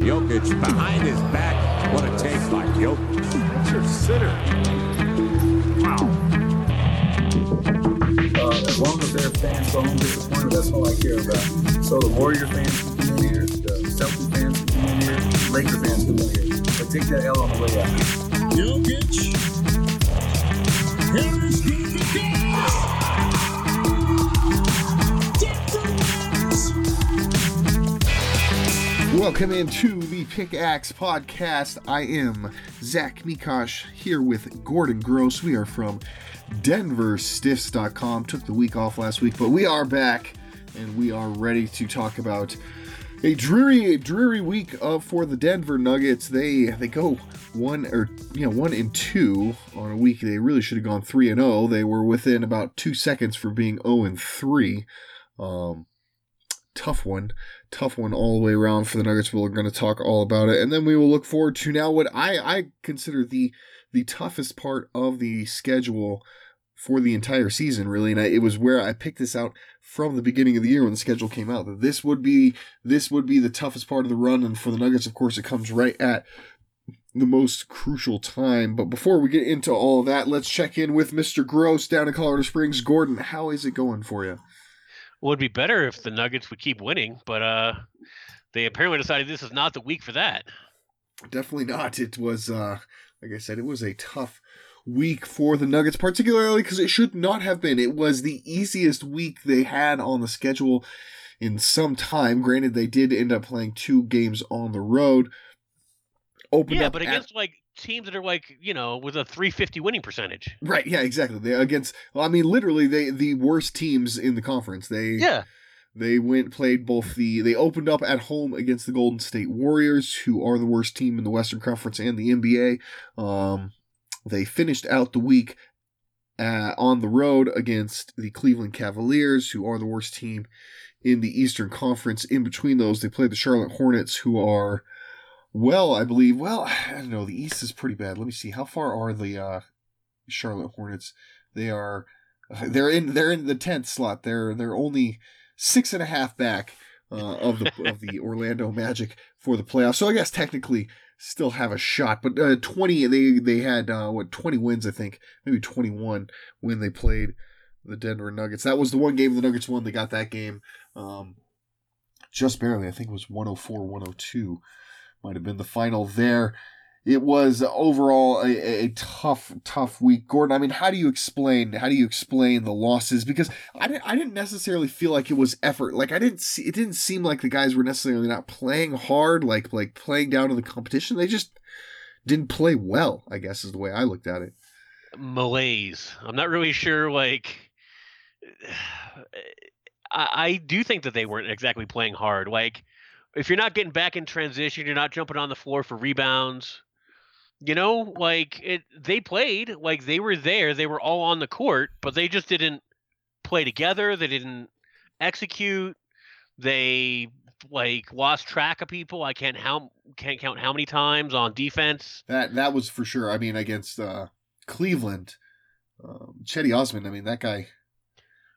Jokic behind his back. What a take by Jokic. That's your sitter. Wow. Uh, as long as their fans go home disappointed, that's all I care about. So the Warrior fans can come in here, the Celtics fans can come in here, Laker fans can come in here. But take that L on the way out. Jokic. Harris goes the goal. Welcome into the Pickaxe Podcast. I am Zach Mikash here with Gordon Gross. We are from DenverStiffs.com. Took the week off last week, but we are back and we are ready to talk about a dreary, dreary week of for the Denver Nuggets. They they go one or you know one and two on a week. They really should have gone three and zero. They were within about two seconds for being zero and three. Um, tough one, tough one all the way around for the Nuggets. We're going to talk all about it, and then we will look forward to now what I I consider the the toughest part of the schedule for the entire season, really. And I, it was where I picked this out from the beginning of the year when the schedule came out. That this would be this would be the toughest part of the run, and for the Nuggets, of course, it comes right at the most crucial time. But before we get into all that, let's check in with Mr. Gross down in Colorado Springs. Gordon, how is it going for you? It'd be better if the Nuggets would keep winning, but uh, they apparently decided this is not the week for that. Definitely not. It was, uh, like I said, it was a tough week for the Nuggets, particularly because it should not have been. It was the easiest week they had on the schedule in some time. Granted, they did end up playing two games on the road. Opened yeah, but against at, like teams that are like you know with a 350 winning percentage. Right. Yeah. Exactly. They against. Well, I mean, literally, they the worst teams in the conference. They yeah. They went played both the they opened up at home against the Golden State Warriors, who are the worst team in the Western Conference and the NBA. Um, they finished out the week uh, on the road against the Cleveland Cavaliers, who are the worst team in the Eastern Conference. In between those, they played the Charlotte Hornets, who are, well, I believe, well, I don't know, the East is pretty bad. Let me see, how far are the uh, Charlotte Hornets? They are, they're in, they're in the tenth slot. They're they're only six and a half back uh, of the of the Orlando Magic for the playoffs. So I guess technically still have a shot. But uh, 20, they they had uh, what 20 wins, I think, maybe 21 when they played the Denver Nuggets. That was the one game the Nuggets won. They got that game um, just barely. I think it was 104 102. Might have been the final there it was overall a, a, tough, tough week. Gordon, I mean, how do you explain how do you explain the losses? Because I didn't, I didn't necessarily feel like it was effort. Like I didn't see it didn't seem like the guys were necessarily not playing hard, like like playing down to the competition. They just didn't play well. I guess is the way I looked at it. Malaise. I'm not really sure. Like, I, I do think that they weren't exactly playing hard. Like if you're not getting back in transition, you're not jumping on the floor for rebounds. You know, like it they played, like they were there, they were all on the court, but they just didn't play together, they didn't execute. They like lost track of people. I can't how can't count how many times on defense. That that was for sure. I mean, against uh, Cleveland, um, Cedi Osman. I mean, that guy.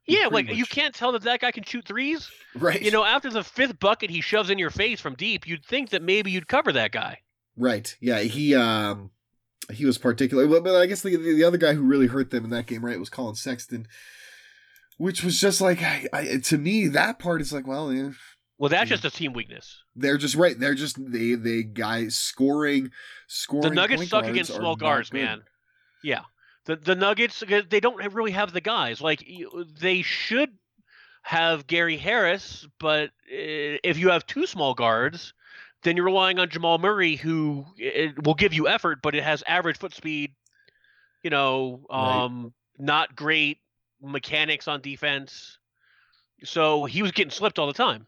Yeah, like much... you can't tell that that guy can shoot threes. Right. You know, after the fifth bucket he shoves in your face from deep, you'd think that maybe you'd cover that guy. Right. Yeah. He um he was particular, but, but I guess the the other guy who really hurt them in that game, right, was Collin Sexton, which was just like I, I to me that part is like, well, yeah. Well, that's just a team weakness. They're just right. They're just they they guys scoring scoring. The Nuggets suck against small guards, man. Yeah. The the Nuggets they don't really have the guys. Like they should have Gary Harris, but eh, if you have two small guards, then you're relying on Jamal Murray, who it will give you effort, but it has average foot speed. You know, um, right. not great mechanics on defense. So he was getting slipped all the time.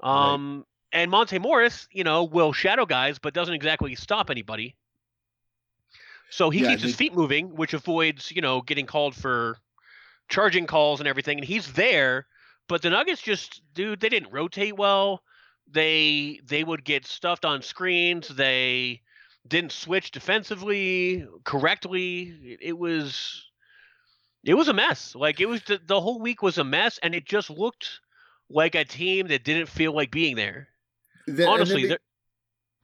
Um, right. and Monte Morris, you know, will shadow guys, but doesn't exactly stop anybody. So he yeah, keeps they... his feet moving, which avoids, you know, getting called for charging calls and everything. And he's there, but the Nuggets just, dude, they didn't rotate well they they would get stuffed on screens. They didn't switch defensively correctly. It was it was a mess. Like it was the, the whole week was a mess, and it just looked like a team that didn't feel like being there. The, Honestly, they,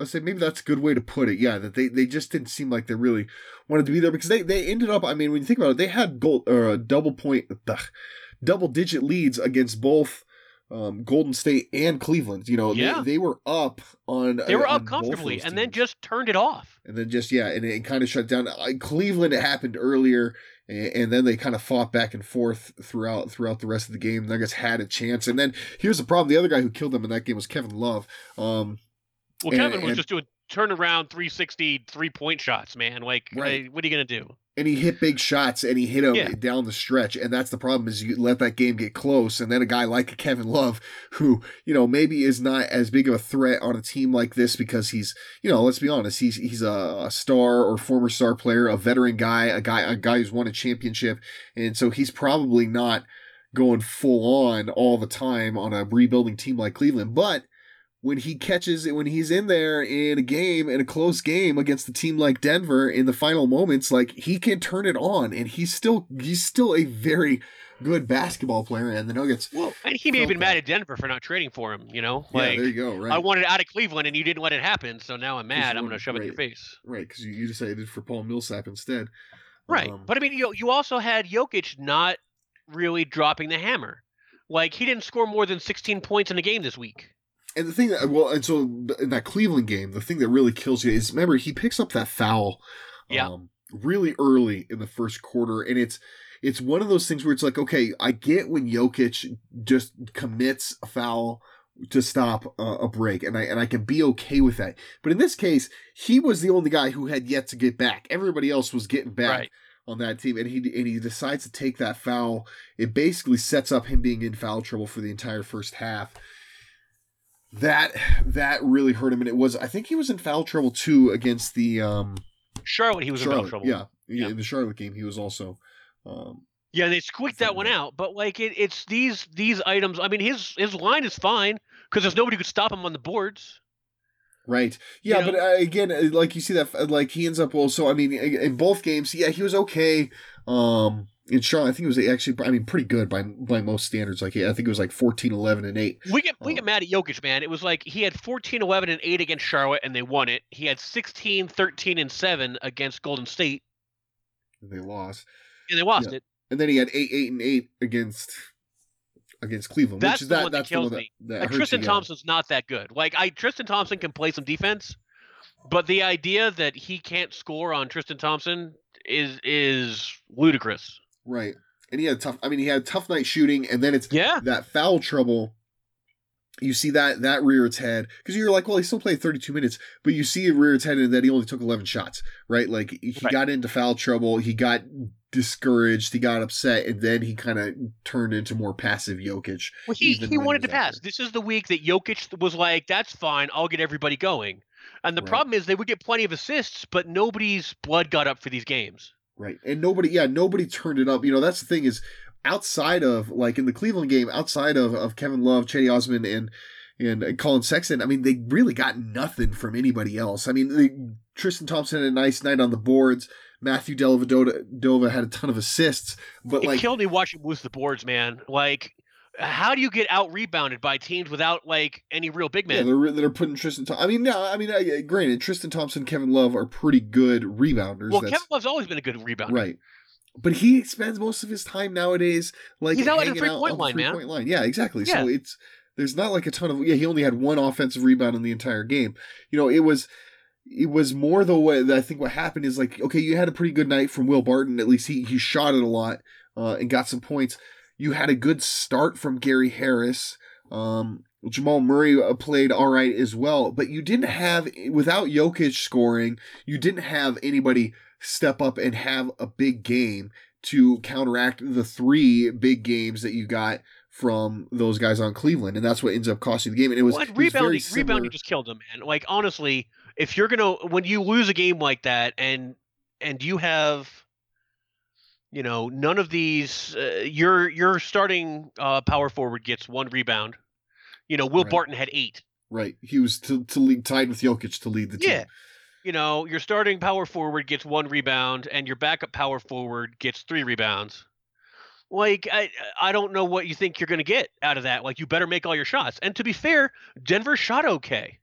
I say maybe that's a good way to put it. Yeah, that they, they just didn't seem like they really wanted to be there because they, they ended up. I mean, when you think about it, they had gold or uh, double point, ugh, double digit leads against both um, Golden State and Cleveland. You know, Yeah. they, they were up on. They were on up comfortably and then just turned it off. and then just yeah, and it kind of shut down. Uh, Cleveland, it happened earlier, and, and then they kind of fought back and forth throughout throughout the rest of the game. Nuggets had a chance, and then here's the problem: the other guy who killed them in that game was Kevin Love. Um, Well, And- Kevin was and- just doing turnaround 360 three point shots, man. Like, Right. what are you gonna do? and he hit big shots and he hit them Yeah. down the stretch and that's the problem is you let that game get close and then a guy like Kevin Love who you know maybe is not as big of a threat on a team like this because he's you know let's be honest he's he's a, a star or former star player a veteran guy a guy a guy who's won a championship and so he's probably not going full on all the time on a rebuilding team like Cleveland but when he catches it, when he's in there in a game, in a close game against a team like Denver in the final moments, like he can turn it on and he's still, he's still a very good basketball player. And the Nuggets, Well, and he may have been mad at Denver for not trading for him. You know, yeah, like there you go. Right. I wanted out of Cleveland and you didn't let it happen, so now I'm mad. I'm gonna shove it in your face. right. Cause you, you decided for Paul Millsap instead. Right. Um, but I mean, you you also had Jokic not really dropping the hammer. Like he didn't score more than 16 points in a game this week. And the thing that, well, and so in that Cleveland game, the thing that really kills you is remember, he picks up that foul Yeah. um, really early in the first quarter. And it's, it's one of those things where it's like, okay, I get when Jokic just commits a foul to stop a, a break, and I and I can be okay with that. But in this case, he was the only guy who had yet to get back. Everybody else was getting back Right. on that team, and he and he decides to take that foul. It basically sets up him being in foul trouble for the entire first half. That that really hurt him, and it was I think he was in foul trouble too against the um Charlotte, he was in Charlotte. foul trouble. Yeah, yeah, Yeah. in the Charlotte game, he was also um Yeah, they squeaked that one out, but like it, it's these these items. I mean, his his line is fine because there's nobody who could stop him on the boards. Right. You Yeah, know? but uh, again, uh, like you see that, uh, like he ends up Well, so I mean, in in both games, yeah, he was okay. Um, in Charlotte, I think it was actually, I mean, pretty good by by most standards. Like, I think it was like 14, 11, and eight. We get we Oh. get mad at Jokic, man. It was like he had 14, 11, and 8 against Charlotte, and they won it. He had 16, 13, and 7 against Golden State, And they lost, and they lost Yeah. it. and then he had eight, eight, and eight against against Cleveland. That's which is the that one that that's the one kills that, me. that Like Tristan you, yeah. Thompson's not that good. Like I Tristan Thompson can play some defense, but the idea that he can't score on Tristan Thompson is is ludicrous. Right. And he had a tough. I mean, he had a tough night shooting, and then it's Yeah. that foul trouble. You see that that rear its head because you're like, well, he still played 32 minutes, but you see it rear its head and that he only took 11 shots, right? Like he Right. got into foul trouble, he got discouraged, he got upset, and then he kind of turned into more passive Jokic. Well, he, he wanted he to pass. This is the week that Jokic was like, "That's fine. I'll get everybody going." And the Right. problem is they would get plenty of assists, but nobody's blood got up for these games. Right. And nobody, yeah, nobody turned it up. You know, that's the thing is outside of like in the Cleveland game, outside of, of Kevin Love, Cedi Osman, and and Collin Sexton, I mean, they really got nothing from anybody else. I mean, they, Tristan Thompson had a nice night on the boards. Matthew Dellavedova had a ton of assists, but It like, killed me watching lose the boards, man. Like, how do you get out rebounded by teams without like any real big yeah, men? they're they're putting Tristan. I mean, no, I mean, I, granted, Tristan Thompson, Kevin Love are pretty good rebounders. well, That's- Kevin Love's always been a good rebounder. Right. But he spends most of his time nowadays like He's out at the three-point on line, man. three-point line. Yeah, exactly. Yeah. So it's there's not like a ton of yeah. He only had one offensive rebound in the entire game. You know, it was it was more the way that I think what happened is like okay, you had a pretty good night from Will Barton. At least he he shot it a lot uh, and got some points. You had a good start from Gary Harris. Um, Jamal Murray uh, played all right as well, but you didn't have without Jokic scoring, you didn't have anybody step up and have a big game to counteract the three big games that you got from those guys on Cleveland, and that's what ends up costing the game. And it was, Well, was very rebounding, similar- rebounding just killed him, man. Like honestly, if you're gonna when you lose a game like that, and and you have, you know, none of these, uh, your your starting uh, power forward gets one rebound. You know, Will Right. Barton had eight. right. He was to, to lead tied with Jokic to lead the team. Yeah. You know, your starting power forward gets one rebound, and your backup power forward gets three rebounds. Like I, I don't know what you think you're going to get out of that. Like you better make all your shots. And to be fair, Denver shot okay.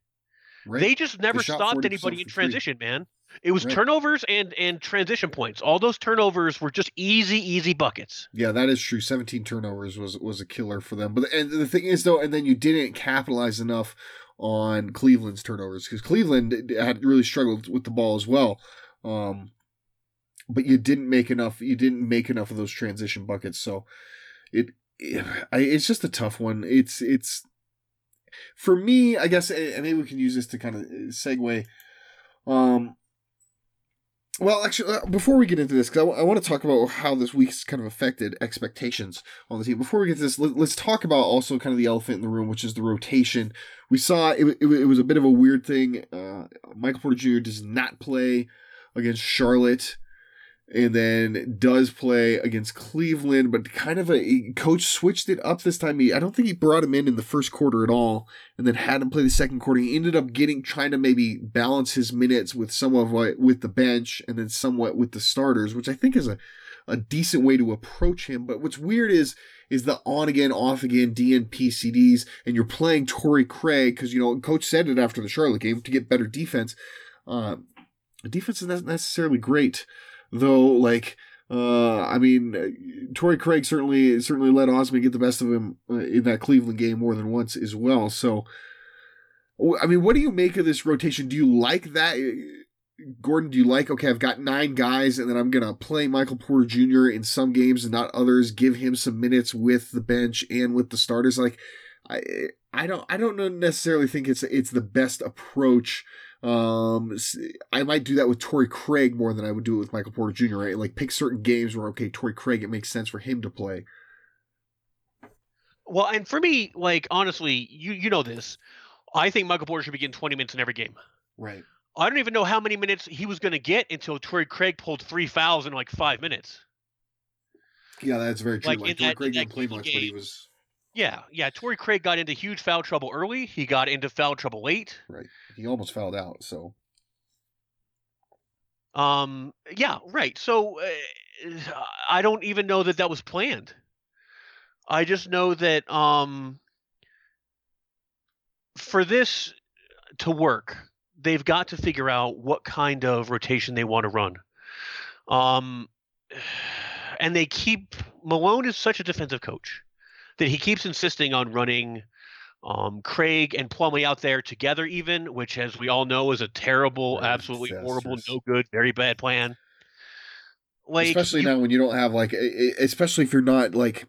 Right. They just never shot stopped anybody in from three. transition, man. It was Right. turnovers and and transition points. All those turnovers were just easy, easy buckets. Yeah, that is true. 17 turnovers was was a killer for them. But and the thing is though, and then you didn't capitalize enough on Cleveland's turnovers because Cleveland had really struggled with the ball as well. Um, but you didn't make enough. You didn't make enough of those transition buckets. So it, it I, it's just a tough one. It's it's for me. I guess, and maybe we can use this to kind of segue. Um, well, actually, uh, before we get into this, because I, want to talk about how this week's kind of affected expectations on the team. Before we get to this, let, us talk about also kind of the elephant in the room, which is the rotation. We saw it, it, it was a bit of a weird thing. Uh, Michael Porter Jr. does not play against Charlotte and then does play against Cleveland, but kind of a coach switched it up this time. He, I don't think he brought him in in the first quarter at all, and then had him play the second quarter. He ended up getting trying to maybe balance his minutes with somewhat with the bench and then somewhat with the starters, which I think is a a decent way to approach him. But what's weird is is the on again, off again DNP CDs, and you're playing Torrey Craig because you know coach said it after the Charlotte game to get better defense. Uh, defense is not necessarily great though like uh, I mean, uh, Torrey Craig certainly certainly let Osman get the best of him uh, in that Cleveland game more than once as well. So, I mean, what do you make of this rotation? Do you like that, uh, Gordon? Do you like okay? I've got nine guys, and then I'm gonna play Michael Porter Jr. in some games and not others. Give him some minutes with the bench and with the starters. Like, I I don't I don't necessarily think it's it's the best approach um, I might do that with Torrey Craig more than I would do it with Michael Porter Jr. Right? Like pick certain games where okay, Torrey Craig, it makes sense for him to play. Well, and for me, like honestly, you you know this. I think Michael Porter should be getting 20 minutes in every game. Right. I don't even know how many minutes he was going to get until Torrey Craig pulled three fouls in like five minutes. Yeah, that's very true. Like, Like, Torrey that- Craig didn't play much, but he was Yeah, yeah. Torrey Craig got into huge foul trouble early. He got into foul trouble late. right. He almost fouled out. So Um, yeah, right. So uh, I don't even know that that was planned. I just know that um, for this to work, they've got to figure out what kind of rotation they want to run. Um, and they keep Malone is such a defensive coach that he keeps insisting on running um, Craig and Plumlee out there together, even, which, as we all know, is a terrible, absolutely horrible, no good, very bad plan. Like, especially you- now when you don't have like, especially if you're not like,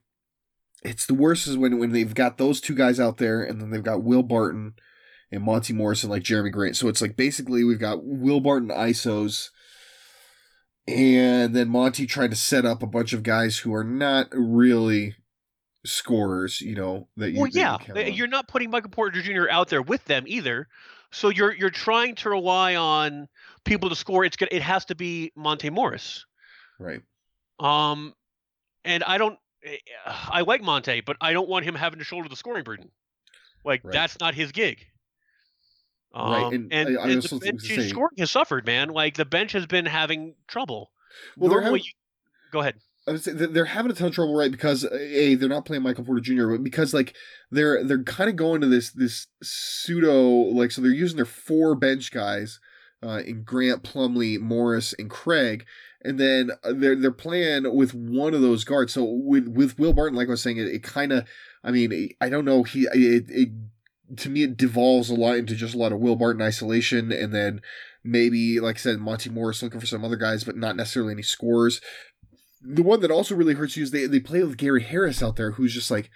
it's the worst is when when they've got those two guys out there, and then they've got Will Barton and Monte Morrison, like Jerami Grant. So it's like basically we've got Will Barton isos. And then Monte tried to set up a bunch of guys who are not really scorers, you know, that you well, yeah, uh, you're not putting Michael Porter Jr. out there with them either. So you're you're trying to rely on people to score. It's gonna it has to be Monte Morris. right. Um, and I don't. eh, I like Monte, but I don't want him having to shoulder the scoring burden. Like Right. that's not his gig. Um, Right, and and, I- I and the bench scoring has suffered, man. Like the bench has been having trouble. Well, Normally having- you- go ahead. I would say they're having a ton of trouble, right? Because uh, a they're not playing Michael Porter Jr., but because like they're they're kind of going to this this pseudo like so they're using their four bench guys uh, in Grant, Plumlee, Morris, and Craig, and then uh, they're they're playing with one of those guards. So with with Will Barton, like I was saying, it, it kind of I mean I don't know he it, it to me it devolves a lot into just a lot of Will Barton isolation, and then maybe like I said Monte Morris looking for some other guys, but not necessarily any scores the one that also really hurts you is they, they play with Gary Harris out there, who's just like,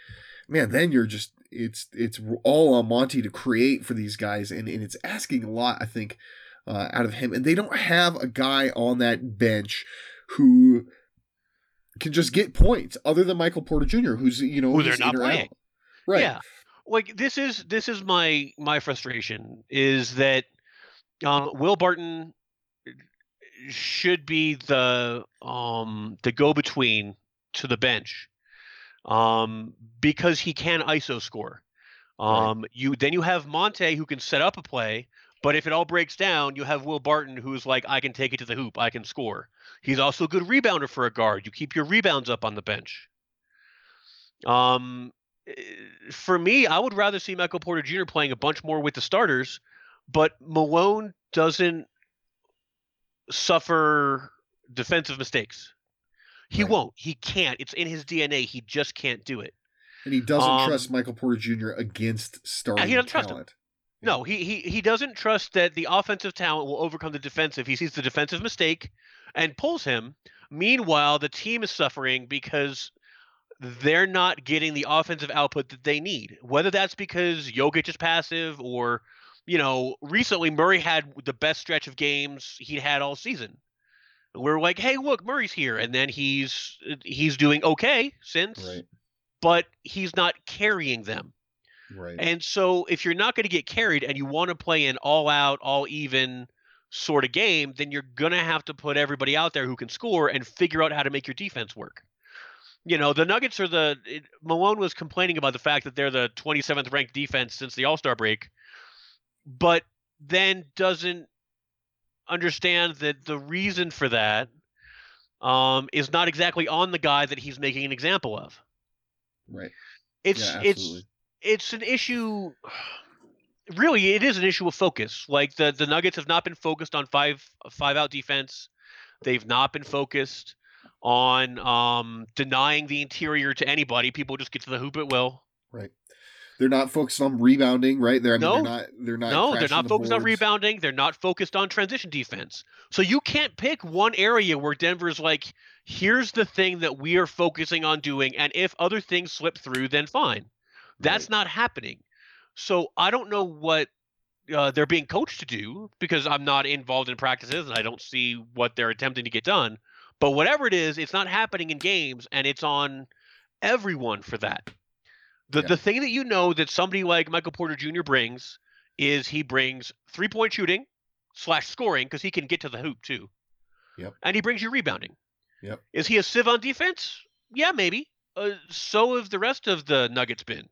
man, then you're just it's it's all on Monte to create for these guys, and, and it's asking a lot, I think, uh, out of him. And they don't have a guy on that bench who can just get points other than Michael Porter Jr., who's you know Who they're not in or out. playing. right? Yeah. Like this is this is my my frustration is that um, Will Barton should be the um the go between to the bench um because he can ISO score. Right. Um you then you have Monte who can set up a play, but if it all breaks down, you have Will Barton who's like I can take it to the hoop, I can score. He's also a good rebounder for a guard. You keep your rebounds up on the bench. Um eh, for me, I would rather see Michael Porter Jr. playing a bunch more with the starters but Malone doesn't suffer defensive mistakes. He Right. won't. He can't. It's in his DNA. He just can't do it. And he doesn't Um, trust Michael Porter Jr. against starting doesn't trust him. talent. No, he, he he doesn't trust that the offensive talent will overcome the defensive. He sees the defensive mistake and pulls him. Meanwhile, the team is suffering because they're not getting the offensive output that they need. Whether that's because Jokic is passive or, you know, recently Murray had the best stretch of games he'd had all season. We're like, hey, look, Murray's here, and then he's uh, he's doing okay since, Right. but he's not carrying them. Right. And so if you're not going to get carried and you want to play an all out, all even sort of game, then you're going to have to put everybody out there who can score and figure out how to make your defense work. You know, the Nuggets are the it, Malone was complaining about the fact that they're the 27th ranked defense since the All-Star break, but then doesn't understand that the reason for that um, is not exactly on the guy that he's making an example of. right. It's Yeah, it's it's an issue really it is an issue of focus. Like the the nuggets have not been focused on five five out defense. They've not been focused on um denying the interior to anybody. People just get to the hoop at will They're not focused on rebounding, right? They're I mean, No. they're not they're not no they're not the focused on rebounding. They're not focused on transition defense. So you can't pick one area where denver's like here's the thing that we are focusing on doing and if other things slip through then fine. That's Right. not happening. So i don't know what uh, they're being coached to do because i'm not involved in practices and i don't see what they're attempting to get done. But whatever it is it's not happening in games and it's on everyone for that the, Yeah. the thing that you know that somebody like michael porter jr brings is he brings three point shooting slash scoring because he can get to the hoop too Yep. and he brings you rebounding Yep. is he a sieve on defense yeah maybe uh, so have the rest of the nuggets been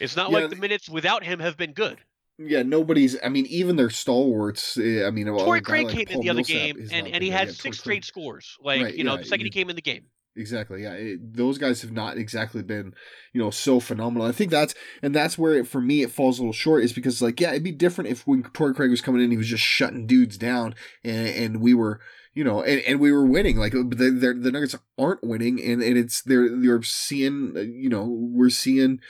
it's not Yeah, like the minutes without him have been good Yeah, nobody's. I mean, even their stalwarts. eh, I mean, a Torrey Craig like came in Paul the other Millsap game and, and he had six straight scores like Right, you know yeah, the second he came in the game Exactly. Yeah, it, those guys have not exactly been, you know, so phenomenal. I think that's and that's where it, for me it falls a little short is because like yeah, it'd be different if when Torrey Craig was coming in, he was just shutting dudes down, and, and we were, you know, and, and we were winning. Like the the the Nuggets aren't winning, and, and it's they're they're seeing, uh, you know, we're seeing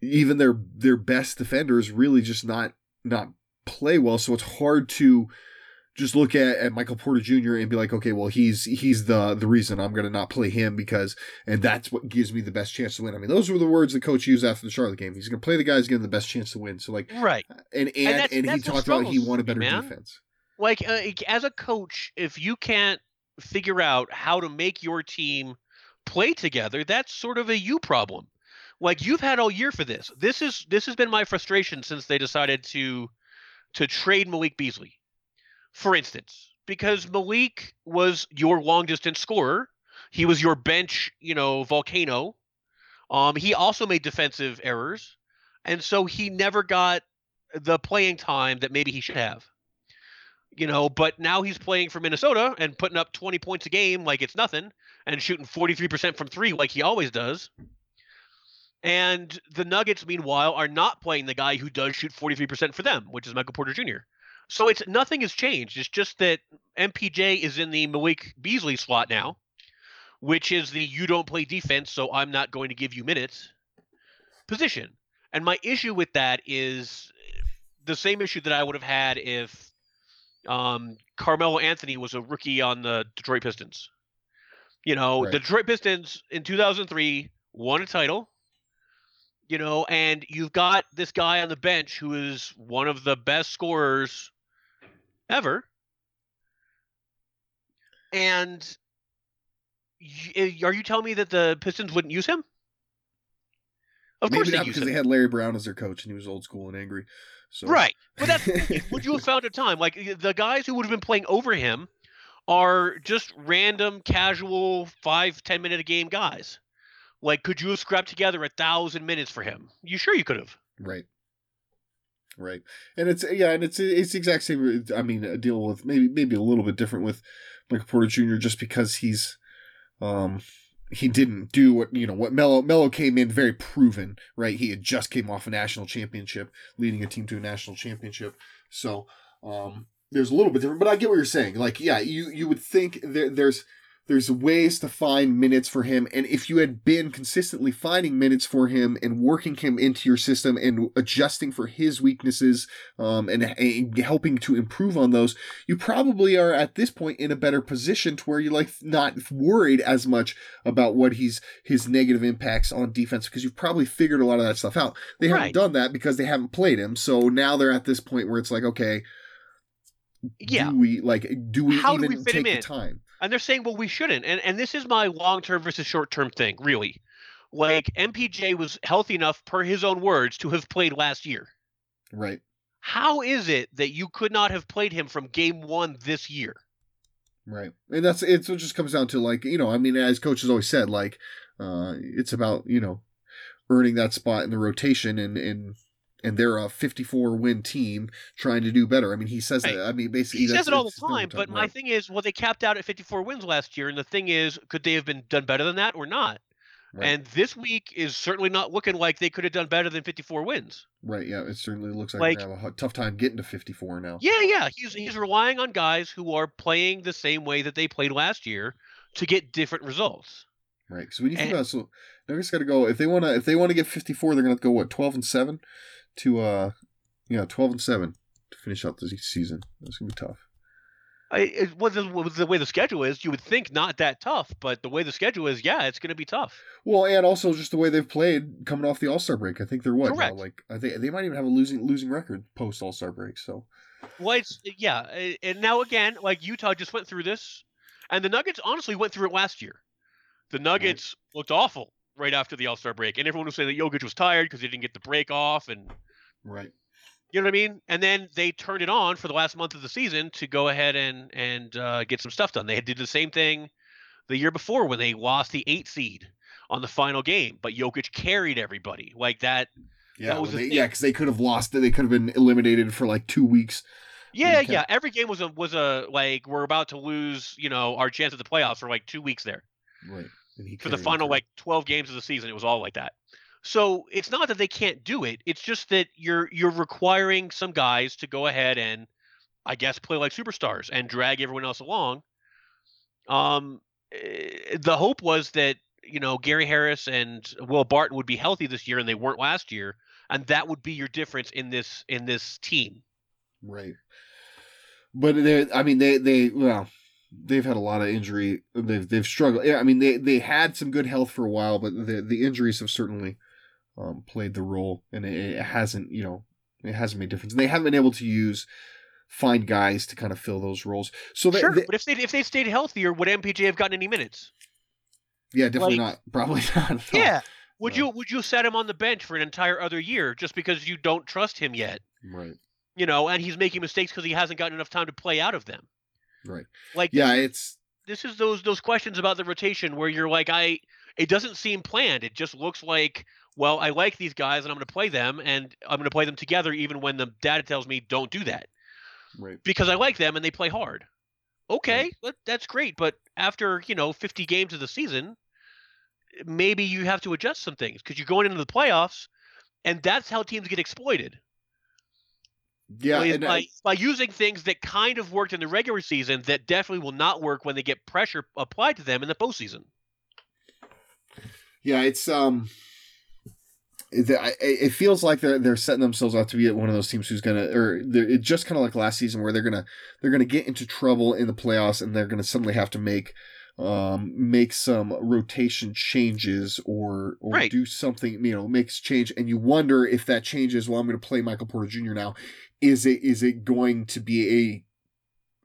even their their best defenders really just not not play well. So it's hard to just look at, at Michael Porter Jr. and be like, okay, well he's he's the the reason I'm gonna not play him because and that's what gives me the best chance to win. I mean, those were the words the coach used after the Charlotte game. He's gonna play the guys getting the best chance to win. So like right and and and, that's- he that's what talked about he wanted better man. defense. like uh, as a coach if you can't figure out how to make your team play together that's sort of a you problem like you've had all year for this this is this has been my frustration since they decided to to trade malik beasley for instance because malik was your long distance scorer he was your bench you know volcano um he also made defensive errors and so he never got the playing time that maybe he should have you know, but now he's playing for Minnesota and putting up 20 points a game like it's nothing and shooting 43% from three like he always does. And the Nuggets, meanwhile, are not playing the guy who does shoot 43% for them, which is Michael Porter Jr. So it's nothing has changed. It's just that MPJ is in the Malik Beasley slot now, which is the you don't play defense, so I'm not going to give you minutes position. And my issue with that is the same issue that I would have had if um, Carmelo Anthony was a rookie on the Detroit Pistons. You know, Right. the Detroit Pistons in 2003 won a title. You know, and you've got this guy on the bench who is one of the best scorers ever. And y- eh, are you telling me that the Pistons wouldn't use him? Of course Maybe they not use because him. they had Larry Brown as their coach and he was old school and angry. So Right. But that's would you have found a time like the guys who would have been playing over him are just random casual five ten minute a game guys like could you have scrapped together a thousand minutes for him you sure you could have Right. Right. And it's yeah, and it's it's the exact same I mean, a deal with maybe maybe a little bit different with Michael Porter Jr. just because he's um he didn't do what you know what Melo Melo came in very proven, right? He had just came off a national championship, leading a team to a national championship. So um, there's a little bit different, but I get what you're saying. Like, yeah, you you would think there, there's there's ways to find minutes for him, and if you had been consistently finding minutes for him and working him into your system and adjusting for his weaknesses, um, and, and helping to improve on those, you probably are at this point in a better position to where you're like not worried as much about what he's his negative impacts on defense because you've probably figured a lot of that stuff out. They haven't done that because they haven't played him, so now they're at this point where it's like, okay, Yeah. do we like do we How do even we fit take the time? And they're saying, well, we shouldn't. And and this is my long term versus short term thing, really. Like MPJ was healthy enough, per his own words, to have played last year. Right. How is it that you could not have played him from game one this year? Right. And that's it's it just comes down to like, you know, I mean, as coach has always said, like, uh, it's about, you know, earning that spot in the rotation and and and they're a 54 win team trying to do better. I mean, he says Right. that. I mean, basically, He says it all the time, but my right. thing is, well, they capped out at 54 wins last year, and the thing is, could they have been done better than that or not? Right. And this week is certainly not looking like they could have done better than 54 wins. Right. Yeah. It certainly looks like, Like- they have a tough time getting to 54 now. Yeah, yeah, he's he's relying on guys who are playing the same way that they played last year to get different results. Right. Because when you think And- about so Nuggets got to go if they want to if they want to get 54, they're gonna have to go what 12 and seven to uh yeah 12 and seven to finish out the season. That's gonna be tough. I, it, was the the way the schedule is, you would think not that tough, but the way the schedule is, yeah, it's going to be tough. Well, and also just the way they've played coming off the All Star break. I think they're what now? Like I think they might even have a losing losing record post All Star break. So Well, it's yeah, and now again, like Utah just went through this, and the Nuggets honestly went through it last year. The Nuggets looked awful right after the All Star break, and everyone was saying that Jokic was tired because he didn't get the break off, and right, you know what I mean. And then they turned it on for the last month of the season to go ahead and and uh, get some stuff done. They did the same thing the year before when they lost the eight seed on the final game, but Jokic carried everybody like that. yeah, was they, yeah, because they could have lost. They could have been eliminated for like two weeks. Yeah, yeah. Every game was a was a like we're about to lose, you know, our chance at the playoffs for like two weeks there. Right, For the final like twelve games of the season, it was all like that. So it's not that they can't do it. It's just that you're you're requiring some guys to go ahead and I guess play like superstars and drag everyone else along. Um eh, the hope was that, you know, Gary Harris and Will Barton would be healthy this year and they weren't last year, and that would be your difference in this in this team. right. But they, I mean, they they well, they've had a lot of injury. They've they've struggled. Yeah, I mean, they they had some good health for a while, but the the injuries have certainly um, played the role, and it, it hasn't you know it hasn't made a difference. And they haven't been able to use find guys to kind of fill those roles. So sure, they- but if they if they stayed healthier, would MPJ have gotten any minutes? yeah, definitely like- not. Probably not. Yeah. Would No. you would you set him on the bench for an entire other year just because you don't trust him yet? Right. You know, and he's making mistakes because he hasn't gotten enough time to play out of them. Right. Like Yeah, this, it's this is those those questions about the rotation where you're like, I it doesn't seem planned. It just looks like, well, I like these guys and I'm going to play them and I'm going to play them together even when the data tells me don't do that right. because I like them and they play hard. Okay, that, that's great, but after you know 50 games of the season, maybe you have to adjust some things because you're going into the playoffs, and that's how teams get exploited. Yeah, is and by, I, by using things that kind of worked in the regular season that definitely will not work when they get pressure applied to them in the postseason. yeah, it's um, it, it feels like they're they're setting themselves up to be one of those teams who's gonna, or they're- it's just kind of like last season where they're gonna they're gonna get into trouble in the playoffs and they're gonna suddenly have to make um make some rotation changes or or Right. do something you know makes change and you wonder if that changes well i'm going to play michael porter jr now is it is it going to be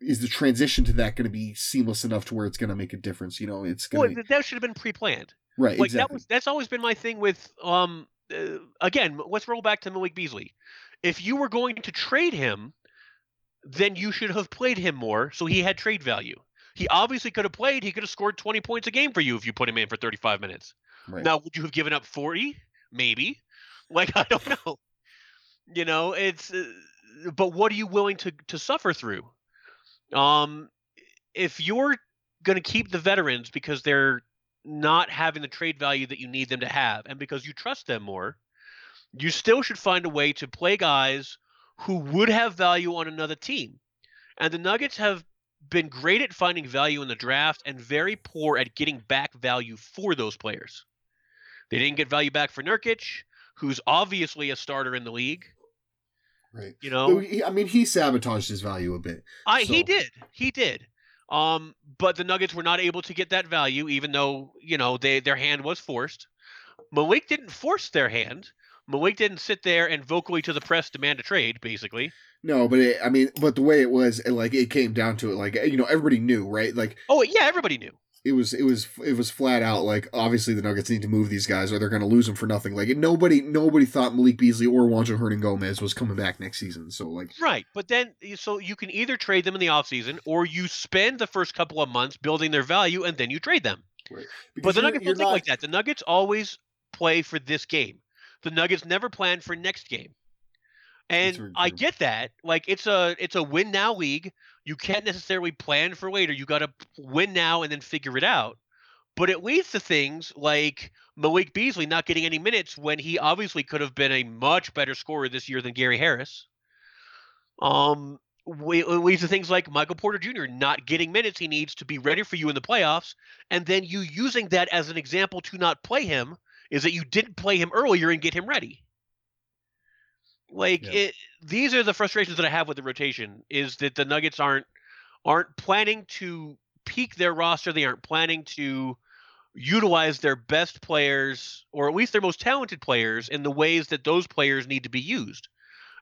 a is the transition to that going to be seamless enough to where it's going to make a difference you know it's going Well, be that should have been pre-planned. right Like exactly that was that's always been my thing with um uh, again, let's roll back to Malik Beasley. If you were going to trade him, then you should have played him more so he had trade value. He obviously could have played, he could have scored 20 points a game for you if you put him in for 35 minutes. right Now, would you have given up 40? Maybe. Like I don't know. You know, it's uh, but what are you willing to to suffer through? Um if you're going to keep the veterans because they're not having the trade value that you need them to have, and because you trust them more, you still should find a way to play guys who would have value on another team. And the Nuggets have been great at finding value in the draft and very poor at getting back value for those players. They didn't get value back for Nurkic, who's obviously a starter in the league. Right. You know, I mean, he sabotaged his value a bit. I he did. He did. Um, but the Nuggets were not able to get that value, even though you know they their hand was forced. Malik didn't force their hand. Malik didn't sit there and vocally to the press demand a trade. Basically, No, but it, I mean, but the way it was, it, like it came down to it, like you know, everybody knew, right? Like oh yeah, everybody knew. It was, it was, it was flat out. Like obviously, the Nuggets need to move these guys, or they're going to lose them for nothing. Like nobody, nobody thought Malik Beasley or Juancho Hernangomez was coming back next season. So like, Right, but then so you can either trade them in the offseason or you spend the first couple of months building their value and then you trade them. But the Nuggets don't think not- like that. The Nuggets always play for this game. The Nuggets never plan for next game. And I get that. Like it's a it's a win now league. You can't necessarily plan for later. You got to win now and then figure it out. But it leads to things like Malik Beasley not getting any minutes when he obviously could have been a much better scorer this year than Gary Harris. Um, it leads to things like Michael Porter Jr. not getting minutes he needs to be ready for you in the playoffs, and then you using that as an example to not play him is that you didn't play him earlier and get him ready. Like Yeah. it, these are the frustrations that I have with the rotation is that the Nuggets aren't aren't planning to peak their roster. They aren't planning to utilize their best players or at least their most talented players in the ways that those players need to be used.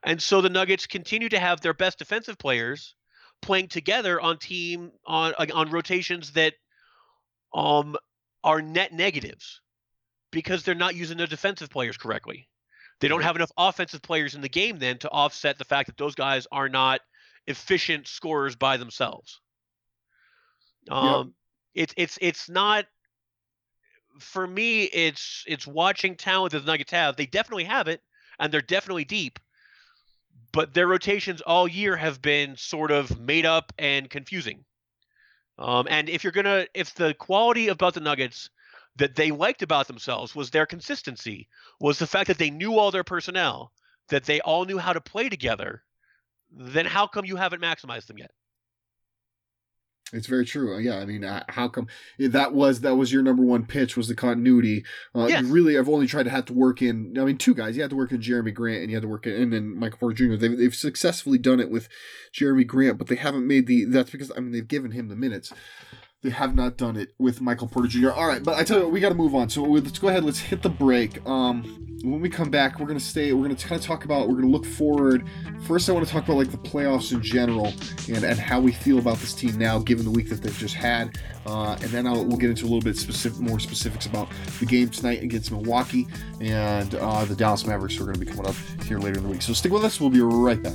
And so the Nuggets continue to have their best defensive players playing together on team on on rotations that um are net negatives because they're not using their defensive players correctly. They don't have enough offensive players in the game then to offset the fact that those guys are not efficient scorers by themselves. Um it's it's it's not for me it's it's watching talent that the Nuggets have. They definitely have it and they're definitely deep. But their rotations all year have been sort of made up and confusing. Um, and if you're gonna, if the quality about the Nuggets that they liked about themselves was their consistency, was the fact that they knew all their personnel, that they all knew how to play together, then how come you haven't maximized them yet? It's very true. Yeah, I mean, uh, how come that was that was your number one pitch was the continuity? Uh, Yes. You really, I've only tried to have to work in. I mean, two guys. You had to work in Jerami Grant, and you had to work in, and then Michael Porter Jr. They've, they've successfully done it with Jerami Grant, but they haven't made the. That's because I mean they've given him the minutes. They have not done it with Michael Porter Jr. All right, but I tell you what, we got to move on. So let's go ahead. Let's hit the break. Um, when we come back, we're gonna stay. We're gonna kind of talk about. We're gonna look forward. First, I want to talk about like the playoffs in general and and how we feel about this team now, given the week that they've just had. Uh, and then I'll, we'll get into a little bit specific, more specifics about the game tonight against Milwaukee and uh, the Dallas Mavericks going to be coming up here later in the week. So stick with us. We'll be right back.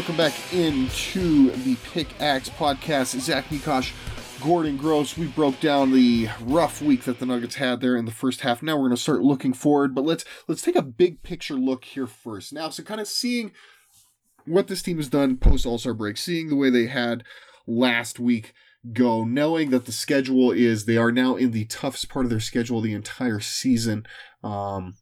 welcome back into the Pickaxe Podcast. Zach Mikash, Gordon Gross. We broke down the rough week that the Nuggets had there in the first half. Now we're going to start looking forward, but let's let's take a big picture look here first. Now, so kind of seeing what this team has done post All Star break, seeing the way they had last week go, knowing that the schedule is they are now in the toughest part of their schedule the entire season. Um,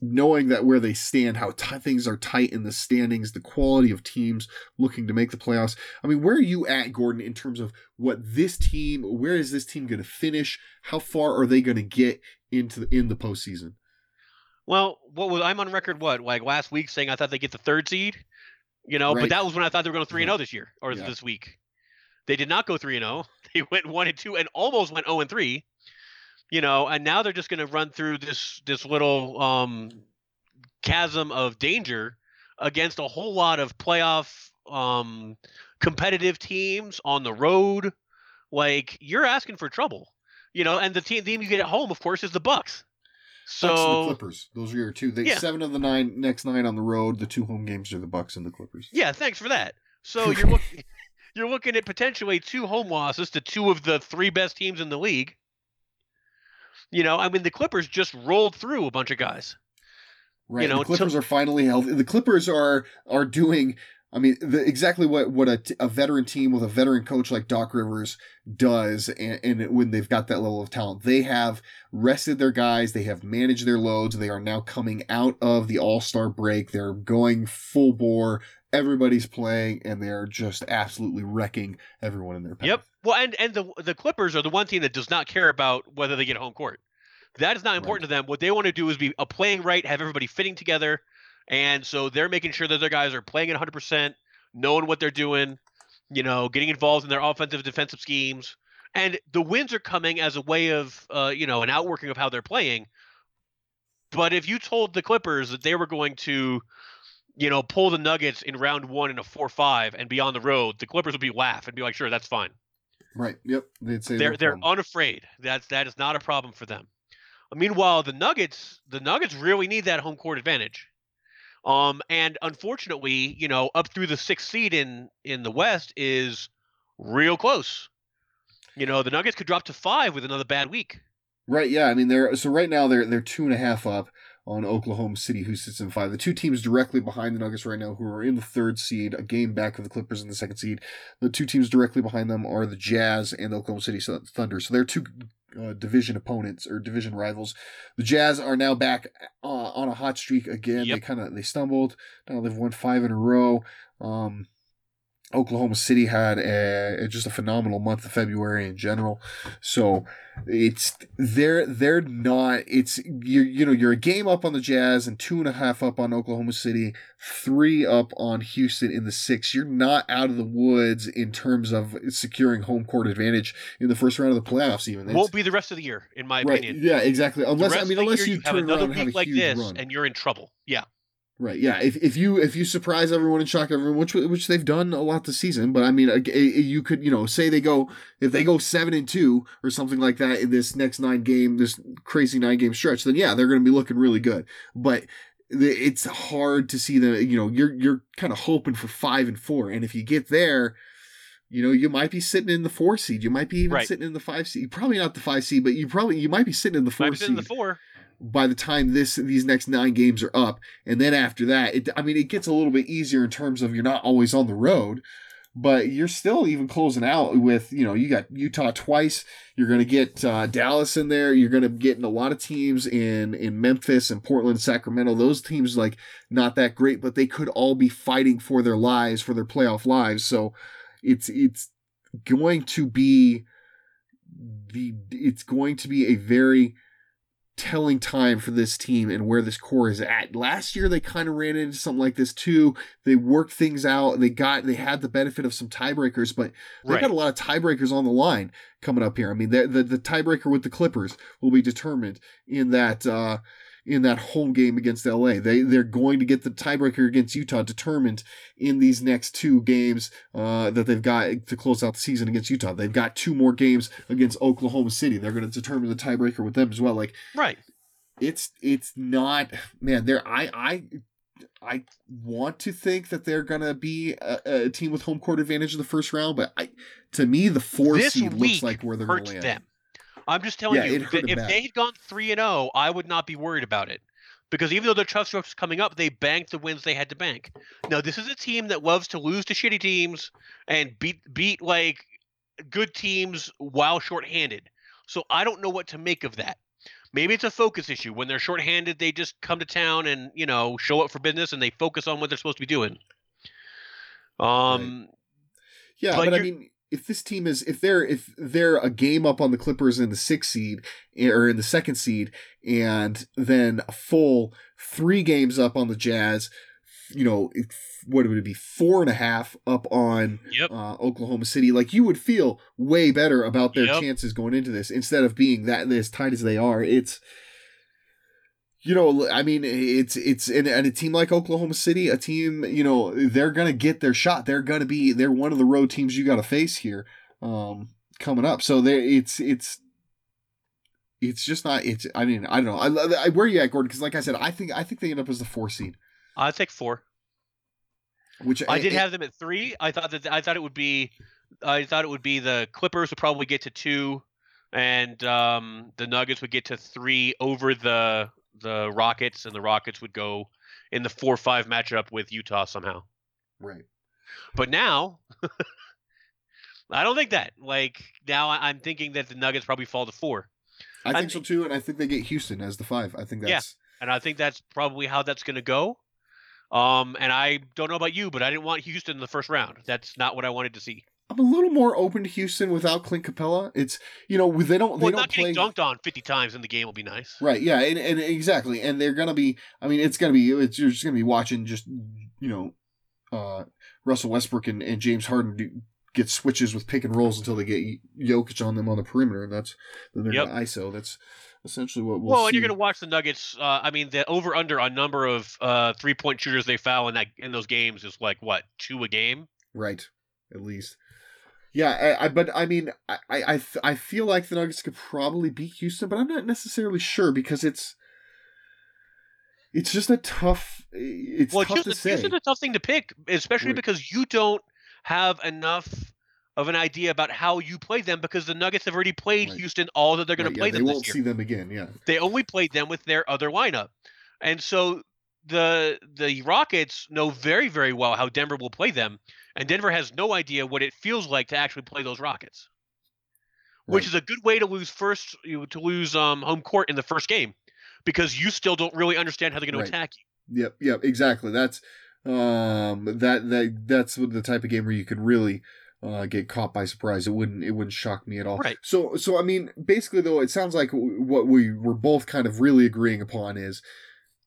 knowing that where they stand, how t- things are tight in the standings, the quality of teams looking to make the playoffs. I mean, where are you at, Gordon, in terms of what this team? Where is this team going to finish? How far are they going to get into the, in the postseason? Well, what was I'm on record? What like last week saying I thought they get the third seed, you know, Right. but that was when I thought they were going three and oh zero this year or Yeah. this week. They did not go three and zero. Oh. They went one and two and almost went zero and three. You know, and now they're just going to run through this this little um, chasm of danger against a whole lot of playoff um, competitive teams on the road. Like you're asking for trouble, you know. And the team, team you get at home, of course, is the Bucks. So Bucks and the Clippers. Those are your two. They Yeah. seven of the nine next nine on the road. The two home games are the Bucks and the Clippers. Yeah, thanks for that. So you're looking you're looking at potentially two home losses to two of the three best teams in the league. You know, I mean the Clippers just rolled through a bunch of guys. Right. know, the Clippers are finally healthy. The Clippers are are doing. I mean, the, exactly what what a, t- a veteran team with a veteran coach like Doc Rivers does, and, and when they've got that level of talent, they have rested their guys. They have managed their loads. They are now coming out of the All Star break. They're going full bore. Everybody's playing, and they're just absolutely wrecking everyone in their path. Yep. Well, and and the the Clippers are the one team that does not care about whether they get home court. That is not important to them. What they want to do is be a playing right, have everybody fitting together, and so they're making sure that their guys are playing at 100 percent, knowing what they're doing, you know, getting involved in their offensive defensive schemes, and the wins are coming as a way of, uh, you know, an outworking of how they're playing. But if you told the Clippers that they were going to, you know, pull the Nuggets in round one in a four-five and be on the road, the Clippers would be laugh and be like, "Sure, that's fine." Right. Yep. They'd say they're they're problem. unafraid. That's that is not a problem for them. Meanwhile, the Nuggets the Nuggets really need that home court advantage. Um, and unfortunately, you know, up through the sixth seed in in the West is real close. You know, the Nuggets could drop to five with another bad week. Right, yeah. I mean, they're so right now they're they're two and a half up on Oklahoma City, who sits in five. The two teams directly behind the Nuggets right now, who are in the third seed, a game back of the Clippers in the second seed. The two teams directly behind them are the Jazz and the Oklahoma City Thunder. So they're two uh, division opponents or division rivals. The Jazz are now back uh, on a hot streak again. They kind of they stumbled. Now they've won five in a row. Um, Oklahoma City had a, just a phenomenal month of February in general. So it's they're they're not it's you you know you're a game up on the Jazz and two and a half up on Oklahoma City, three up on Houston in the six. You're not out of the woods in terms of securing home court advantage in the first round of the playoffs. Even It's- Won't be the rest of the year, in my right, opinion. yeah, exactly. Unless I mean unless year, you, have turn another around week like this, run. and you're in trouble. Yeah. Right. Yeah. If, if you if you surprise everyone and shock everyone, which which they've done a lot this season, but I mean, you could you know say they go if they go seven and two or something like that in this next nine game this crazy nine game stretch, then yeah, they're going to be looking really good. But it's hard to see them. You know, you're you're kind of hoping for five and four, and if you get there. You know, you might be sitting in the four seed. You might be even Right. sitting in the five seed. Probably not the five seed, but you probably you might be sitting in the four seed in the four. By the time this these next nine games are up. And then after that it i mean it gets a little bit easier in terms of you're not always on the road but you're still even closing out with you know you got utah twice. You're going to get uh, dallas in there. You're going to get in a lot of teams in in memphis and portland sacramento. Those teams like not that great but they could all be fighting for their lives for their playoff lives. So it's it's going to be the it's going to be a very telling time for this team and where this core is at. Last year they kind of ran into something like this too. They worked things out. They got they had the benefit of some tiebreakers, but they Right. got a lot of tiebreakers on the line coming up here. I mean, the the, the tiebreaker with the Clippers will be determined in that uh in that home game against LA. They they're going to get the tiebreaker against Utah determined in these next two games uh, that they've got to close out the season against Utah. They've got two more games against Oklahoma City. They're going to determine the tiebreaker with them as well. Like Right. it's it's not man. There I I. I want to think that they're gonna be a, a team with home court advantage in the first round, but I, to me, the four this seed looks like where they're gonna land. them. I'm just telling Yeah, you, it hurt that them if bad. they had gone three and zero, I would not be worried about it. Because even though their tough strokes coming up, they banked the wins they had to bank. Now this is a team that loves to lose to shitty teams and beat beat like good teams while shorthanded. So I don't know what to make of that. Maybe it's a focus issue. When they're shorthanded, they just come to town and you know show up for business and they focus on what they're supposed to be doing. Um, Yeah, But but, I mean, if this team is if they're if they're a game up on the Clippers in the sixth seed eh, or in the second seed, and then a full three games up on the Jazz, you know, if- what would it be four and a half up on Yep. uh, Oklahoma City? Like you would feel way better about their Yep. chances going into this instead of being that as tight as they are. It's you know, I mean, it's it's and, and a team like Oklahoma City, a team, you know, they're gonna get their shot. They're gonna be they're one of the road teams you got to face here, um, coming up. So there, it's it's it's just not. It's I mean, I don't know. I, I where you at, Gordon? Because like I said, I think I think they end up as the four seed, I think four. which I did have them at three. I thought that I thought it would be, I thought it would be the Clippers would probably get to two, and um, the Nuggets would get to three over the the Rockets, and the Rockets would go in the four five matchup with Utah somehow. right. But now, I don't think that. Like now, I- I'm thinking that the Nuggets probably fall to four, I I think so too, and I think they get Houston as the five. I think that's Yeah. that's and I think that's probably how that's going to go. Um, and I don't know about you, but I didn't want Houston in the first round. That's not what I wanted to see. I'm a little more open to Houston without Clint Capela. It's you know they don't they Well, don't not play dunked on 50 times in the game will be nice. Right. Yeah. And, and exactly. And they're gonna be. I mean, it's gonna be. It's you're just gonna be watching just you know, uh, Russell Westbrook and, and James Harden do, get switches with pick and rolls until they get Jokic on them on the perimeter, and that's then they're Yep. gonna ISO. That's essentially what we'll. Well, and you're going to watch the Nuggets. Uh, I mean, the over under on number of uh, three point shooters they foul in that in those games is like what two a game. Right. At least. Yeah, I, I but I mean, I, I, I feel like the Nuggets could probably beat Houston, but I'm not necessarily sure because it's it's just a tough. It's well, tough Houston, to say. Houston's a tough thing to pick, especially Right. because you don't have enough of an idea about how you play them because the Nuggets have already played Right. Houston all that they're going Right, to yeah, play they them won't this see them again. Yeah. They only played them with their other lineup, and so the the Rockets know very very well how Denver will play them, and Denver has no idea what it feels like to actually play those Rockets. which Right. is a good way to lose first you to lose um, home court in the first game because you still don't really understand how they're going Right. to attack you. Yep, yep, exactly. That's um that that that's the type of game where you could really uh, get caught by surprise. It wouldn't it wouldn't shock me at all. Right. So so I mean, basically though, it sounds like what we were both kind of really agreeing upon is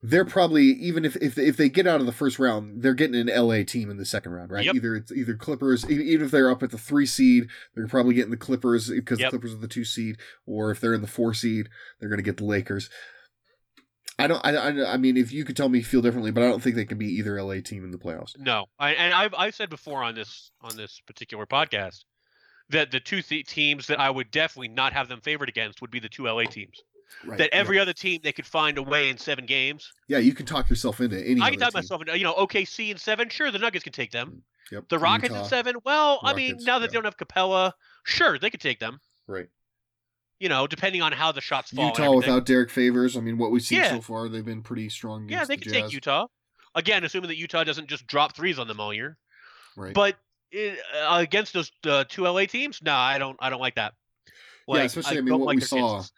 they're probably even if if if they get out of the first round, they're getting an LA team in the second round, right? Yep. Either it's either Clippers, even if they're up at the three seed, they're probably getting the Clippers because Yep. the Clippers are the two seed, or if they're in the four seed, they're going to get the Lakers. I don't. I, I. I mean, if you could tell me, feel differently, but I don't think they can be either LA team in the playoffs. No, I, and I've I've said before on this on this particular podcast that the two th- teams that I would definitely not have them favored against would be the two LA teams. Right. That every other team they could find a way in seven games. yeah, you can talk yourself into any. I can talk team. myself into you know OKC in seven. Sure, the Nuggets can take them. Yep. The Rockets Utah. in seven. Well, I mean, now that yeah. they don't have Capela, sure they could take them. Right. You know, depending on how the shots fall. Utah without Derrick Favors. I mean, what we've seen Yeah. so far, they've been pretty strong. Yeah, they the can Jazz. take Utah. Again, assuming that Utah doesn't just drop threes on them all year. Right. But uh, against those uh, two LA teams, no, I don't. I don't like that. yeah, especially I, mean what like we saw, chances.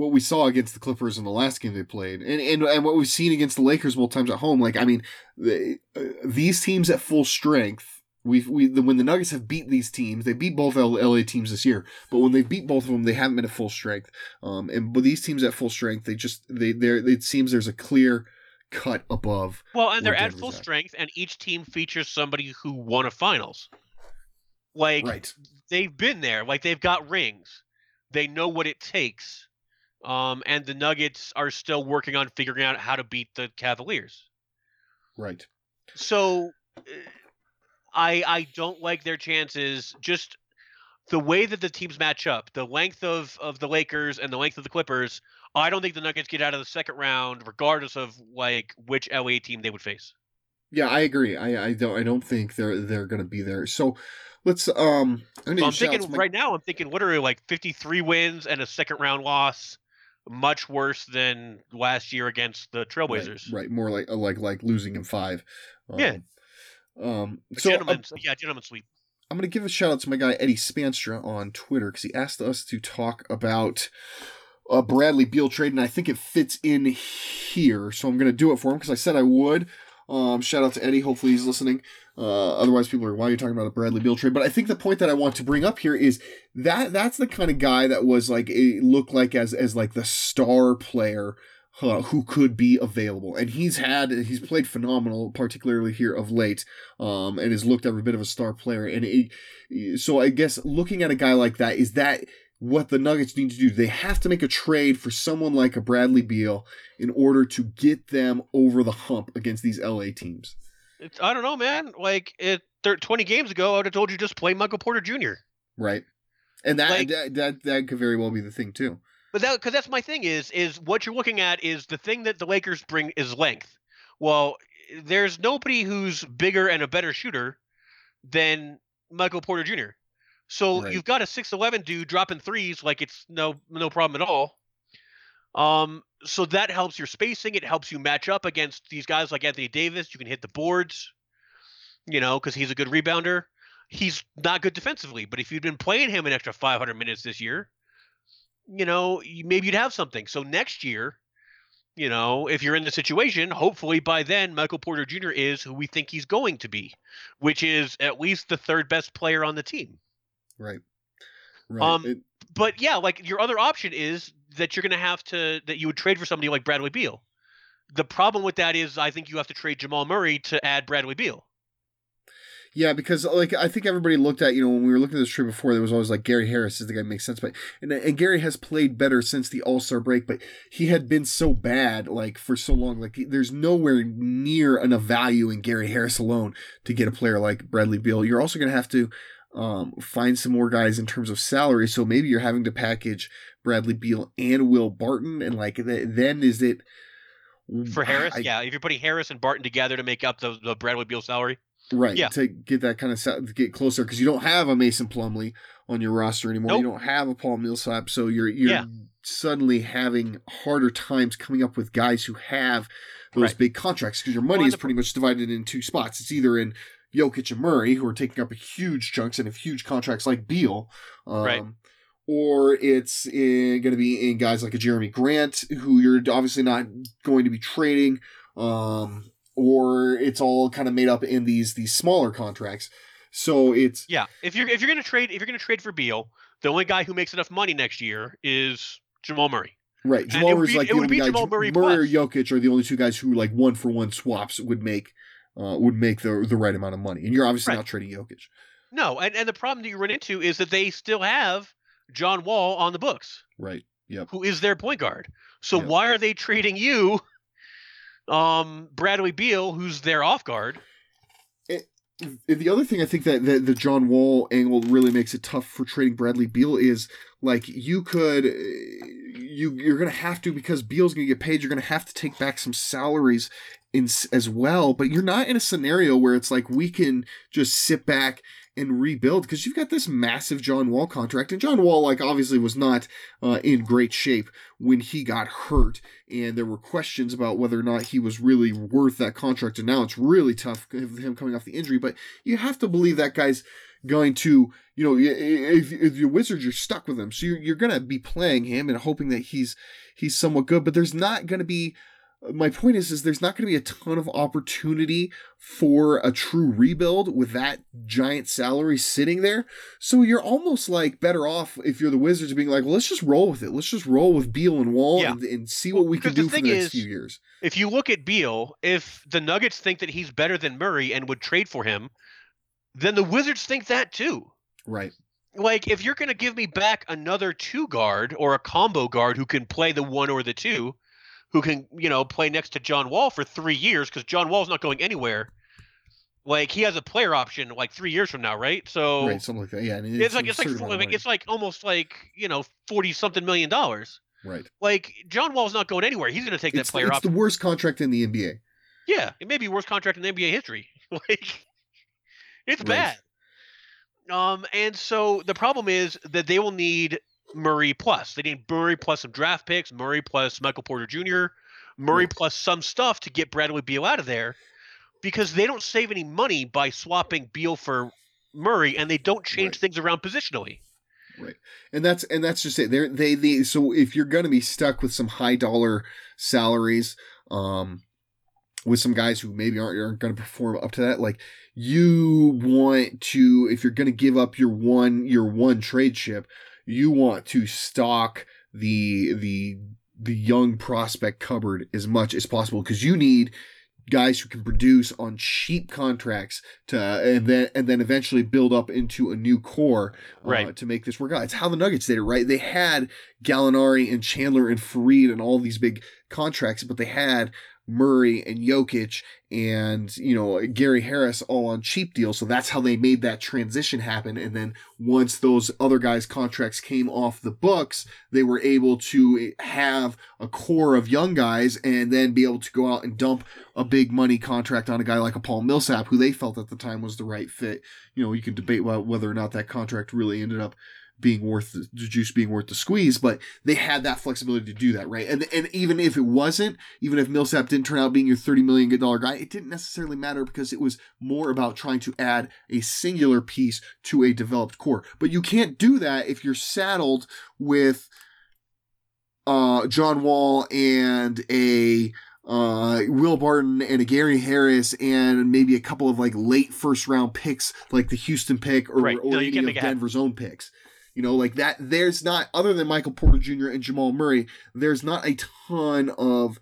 What we saw against the Clippers in the last game they played, and and and what we've seen against the Lakers multiple times at home. Like I mean, the, uh, these teams at full strength. We've we the, when the Nuggets have beat these teams, they beat both L- LA teams this year. But when they beat both of them, they haven't been at full strength. Um, and but these teams at full strength, they just they there. It seems there's a clear cut above. Well, and they're at full at. strength, and each team features somebody who won a finals. Like Right. they've been there. Like they've got rings. They know what it takes. Um, and the Nuggets are still working on figuring out how to beat the Cavaliers. Right. So uh, I I don't like their chances. Just the way that the teams match up, the length of of the Lakers and the length of the Clippers. I don't think the Nuggets get out of the second round, regardless of like which LA team they would face. Yeah, I agree. I, I don't I don't think they're they're gonna be there. So let's um I'm, So I'm thinking right now. I'm thinking literally like 53 wins and a second round loss, much worse than last year against the Trailblazers. Right, right, more like uh, like like losing in five. Um, Yeah. Um A so uh, yeah, gentleman sweep. I'm going to give a shout out to my guy Eddie Spanstra on Twitter because he asked us to talk about a Bradley Beal trade, and I think it fits in here. So I'm going to do it for him because I said I would. Um, shout out to Eddie. Hopefully he's listening. Uh, otherwise, people are why are you talking about a Bradley Beal trade? But I think the point that I want to bring up here is that that's the kind of guy that was like it looked like as as like the star player who could be available. And he's had he's played phenomenal, particularly here of late, um, and has looked every bit of a star player. And it, so I guess looking at a guy like that is that what the Nuggets need to do. They have to make a trade for someone like a Bradley Beal in order to get them over the hump against these LA teams. It's, I don't know, man. Like it, thir- 20 games ago, I would have told you just play Michael Porter Jr. Right. And that, Like- that that that could very well be the thing too. But that because that's my thing is is what you're looking at is the thing that the Lakers bring is length. Well, there's nobody who's bigger and a better shooter than Michael Porter Jr. So Right. you've got a 6'11 dude dropping threes like it's no no problem at all. Um, so that helps your spacing. It helps you match up against these guys like Anthony Davis. You can hit the boards, you know, because he's a good rebounder. He's not good defensively, but if you'd been playing him an extra 500 minutes this year, you know, maybe you'd have something. So next year, you know, if you're in the situation, hopefully by then Michael Porter Jr. is who we think he's going to be, which is at least the third best player on the team. Right. Right. Um, It- But yeah, like your other option is that you're going to have to that you would trade for somebody like Bradley Beal. The problem with that is I think you have to trade Jamal Murray to add Bradley Beal. Yeah, because like I think everybody looked at you know when we were looking at this trade before, there was always like Gary Harris is the guy that makes sense, but and and Gary has played better since the All Star break, but he had been so bad like for so long. Like there's nowhere near enough value in Gary Harris alone to get a player like Bradley Beal. You're also gonna have to um, find some more guys in terms of salary, so maybe you're having to package Bradley Beal and Will Barton, and like th- then is it For Harris, I- yeah, if you're putting Harris and Barton together to make up the, the Bradley Beal salary. Right. Yeah. To get that kind of sa- to get closer because you don't have a Mason Plumlee on your roster anymore. You don't have a Paul Millsap, so you're you're Yeah. suddenly having harder times coming up with guys who have those Right. big contracts because your money Well, is the pretty much divided in two spots. It's either in Jokic and Murray who are taking up huge chunks and have huge contracts like Beal, um, Right. or it's going to be in guys like a Jerami Grant who you're obviously not going to be trading. Um, or it's all kind of made up in these these smaller contracts. So it's Yeah, if you're if you're gonna trade if you're gonna trade for Beal, the only guy who makes enough money next year is Jamal Murray. right. Jamal Murray's like the only guy. Jamal Murray, Murray or. Jokic are the only two guys who like one for one swaps would make uh, would make the the right amount of money. And you're obviously Right. not trading Jokic. No, and, and the problem that you run into is that they still have John Wall on the books, Right. Yep. who is their point guard. So Yeah. why are they trading you, um, Bradley Beal, who's their off guard? And the other thing I think that, that the John Wall angle really makes it tough for trading Bradley Beal is like you could uh, you you're gonna have to because Beal's gonna get paid. You're gonna have to take back some salaries in as well. But you're not in a scenario where it's like we can just sit back and rebuild because you've got this massive John Wall contract, and John Wall like obviously was not uh, in great shape when he got hurt, and there were questions about whether or not he was really worth that contract. And now it's really tough with him coming off the injury, but you have to believe that guy's going to, you know, if, if you're Wizards, you're stuck with him, so you're, you're going to be playing him and hoping that he's he's somewhat good. But there's not going to be. My point is, is there's not going to be a ton of opportunity for a true rebuild with that giant salary sitting there. So you're almost like better off if you're the Wizards being like, well, let's just roll with it. Let's just roll with Beal and Wall Yeah. and, and see what we can do the for the next is- few years. If you look at Beal, if the Nuggets think that he's better than Murray and would trade for him, then the Wizards think that too. Right. like if you're going to give me back another two guard or a combo guard who can play the one or the two, who can you know play next to John Wall for three years because John Wall's not going anywhere. Like he has a player option like three years from now, right? So right, something like that. Yeah, and it's, like it's like certain fo- amount of like, it's like almost like you know forty something million dollars. right. Like John Wall's not going anywhere. He's going to take that player it's option. the worst contract in the NBA. Yeah, it may be worst contract in NBA history. like, it's Right. bad. Um, and so the problem is that they will need Murray plus. They need Murray plus some draft picks, Murray plus Michael Porter Jr., Murray plus some stuff to get Bradley Beal out of there, because they don't save any money by swapping Beal for Murray, and they don't change Right. things around positionally. Right. And that's and that's just it. They're, they they so if you're going to be stuck with some high dollar salaries, um, with some guys who maybe aren't aren't going to perform up to that, like you want to if you're going to give up your one your one trade ship, you want to stock the the the young prospect cupboard as much as possible because you need guys who can produce on cheap contracts to and then and then eventually build up into a new core uh, Right. to make this work out. It's how the Nuggets did it, right? They had Gallinari and Chandler and Faried and all these big contracts, but they had Murray and Jokic and you know Gary Harris all on cheap deals. So that's how they made that transition happen. And then once those other guys' contracts came off the books, they were able to have a core of young guys and then be able to go out and dump a big money contract on a guy like a Paul Millsap, who they felt at the time was the right fit. You know, you can debate whether or not that contract really ended up being worth the, the juice being worth the squeeze, but they had that flexibility to do that, right? And and even if it wasn't, even if Millsap didn't turn out being your thirty million dollar guy, it didn't necessarily matter because it was more about trying to add a singular piece to a developed core. But you can't do that if you're saddled with uh John Wall and a uh Will Barton and a Gary Harris and maybe a couple of like late first round picks like the Houston pick or, Right. or No, any of happen. Denver's own picks. You know, like that there's not other than Michael Porter Jr. and Jamal Murray, there's not a ton of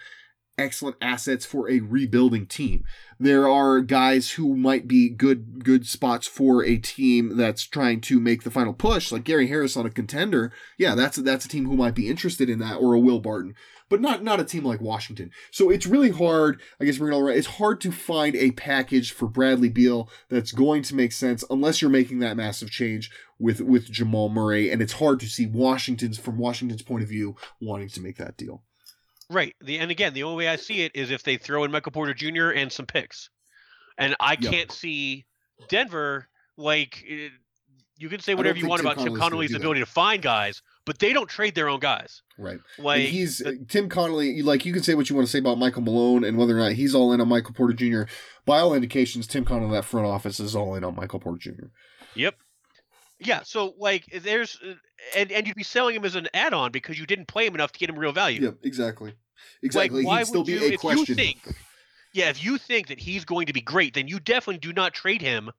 excellent assets for a rebuilding team. There are guys who might be good good spots for a team that's trying to make the final push, like Gary Harris on a contender. Yeah, that's that's a team who might be interested in that, or a Will Barton, but not not a team like Washington. So it's really hard. I guess we're gonna right. It's hard to find a package for Bradley Beal that's going to make sense unless you're making that massive change with with Jamal Murray, and it's hard to see Washington's from Washington's point of view wanting to make that deal. Right. The and again, the only way I see it is if they throw in Michael Porter Jr. and some picks, and I Yep. can't see Denver like. eh, you can say whatever you want Tim about Tim Connolly's gonna Connolly's do that. ability to find guys, but they don't trade their own guys. Right. Like And he's the- Tim Connolly. Like you can say what you want to say about Michael Malone and whether or not he's all in on Michael Porter Jr. By all indications, Tim Connolly, that front office, is all in on Michael Porter Jr. Yep. Yeah. So like, there's uh, and and you'd be selling him as an add-on because you didn't play him enough to get him real value. Yep, exactly, exactly. Like, why He'd still would be you, a if question. you think, yeah, if you think that he's going to be great, then you definitely do not trade him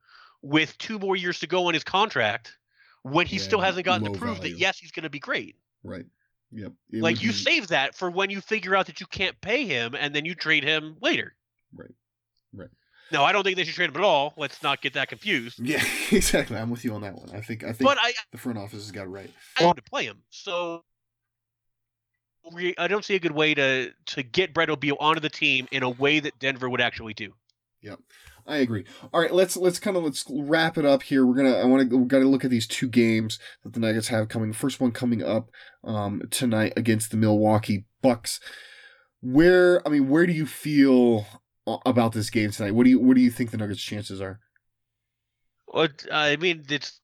with two more years to go on his contract when he Yeah, still hasn't gotten to prove value. that yes, he's going to be great. Right. Yep. It like you be- save that for when you figure out that you can't pay him, and then you trade him later. Right. Right. No, I don't think they should trade him at all. Let's not get that confused. Yeah, exactly. I'm with you on that one. I think. I think But I, the front office has got it right. I want to play him. So we, I don't see a good way to to get Bradley Beal onto the team in a way that Denver would actually do. Yep, I agree. All right, let's let's kind of let's wrap it up here. We're gonna I want to we got to look at these two games that the Nuggets have coming. First one coming up um, tonight against the Milwaukee Bucks. Where I mean, where do you feel about this game tonight? What do you what do you think the Nuggets' chances are? What I mean, it's